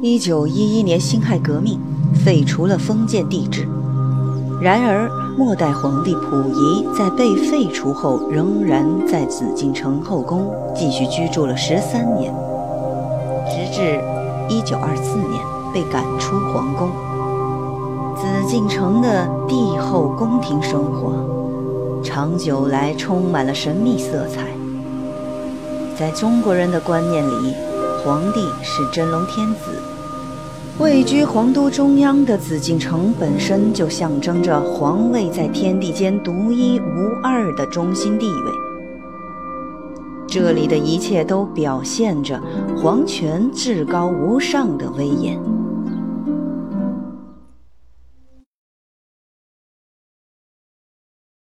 一九一一年辛亥革命废除了封建帝制，然而末代皇帝溥仪在被废除后，仍然在紫禁城后宫继续居住了十三年，直至一九二四年被赶出皇宫。紫禁城的帝后宫廷生活，长久来充满了神秘色彩。在中国人的观念里，皇帝是真龙天子，位居皇都中央的紫禁城本身就象征着皇位在天地间独一无二的中心地位。这里的一切都表现着皇权至高无上的威严。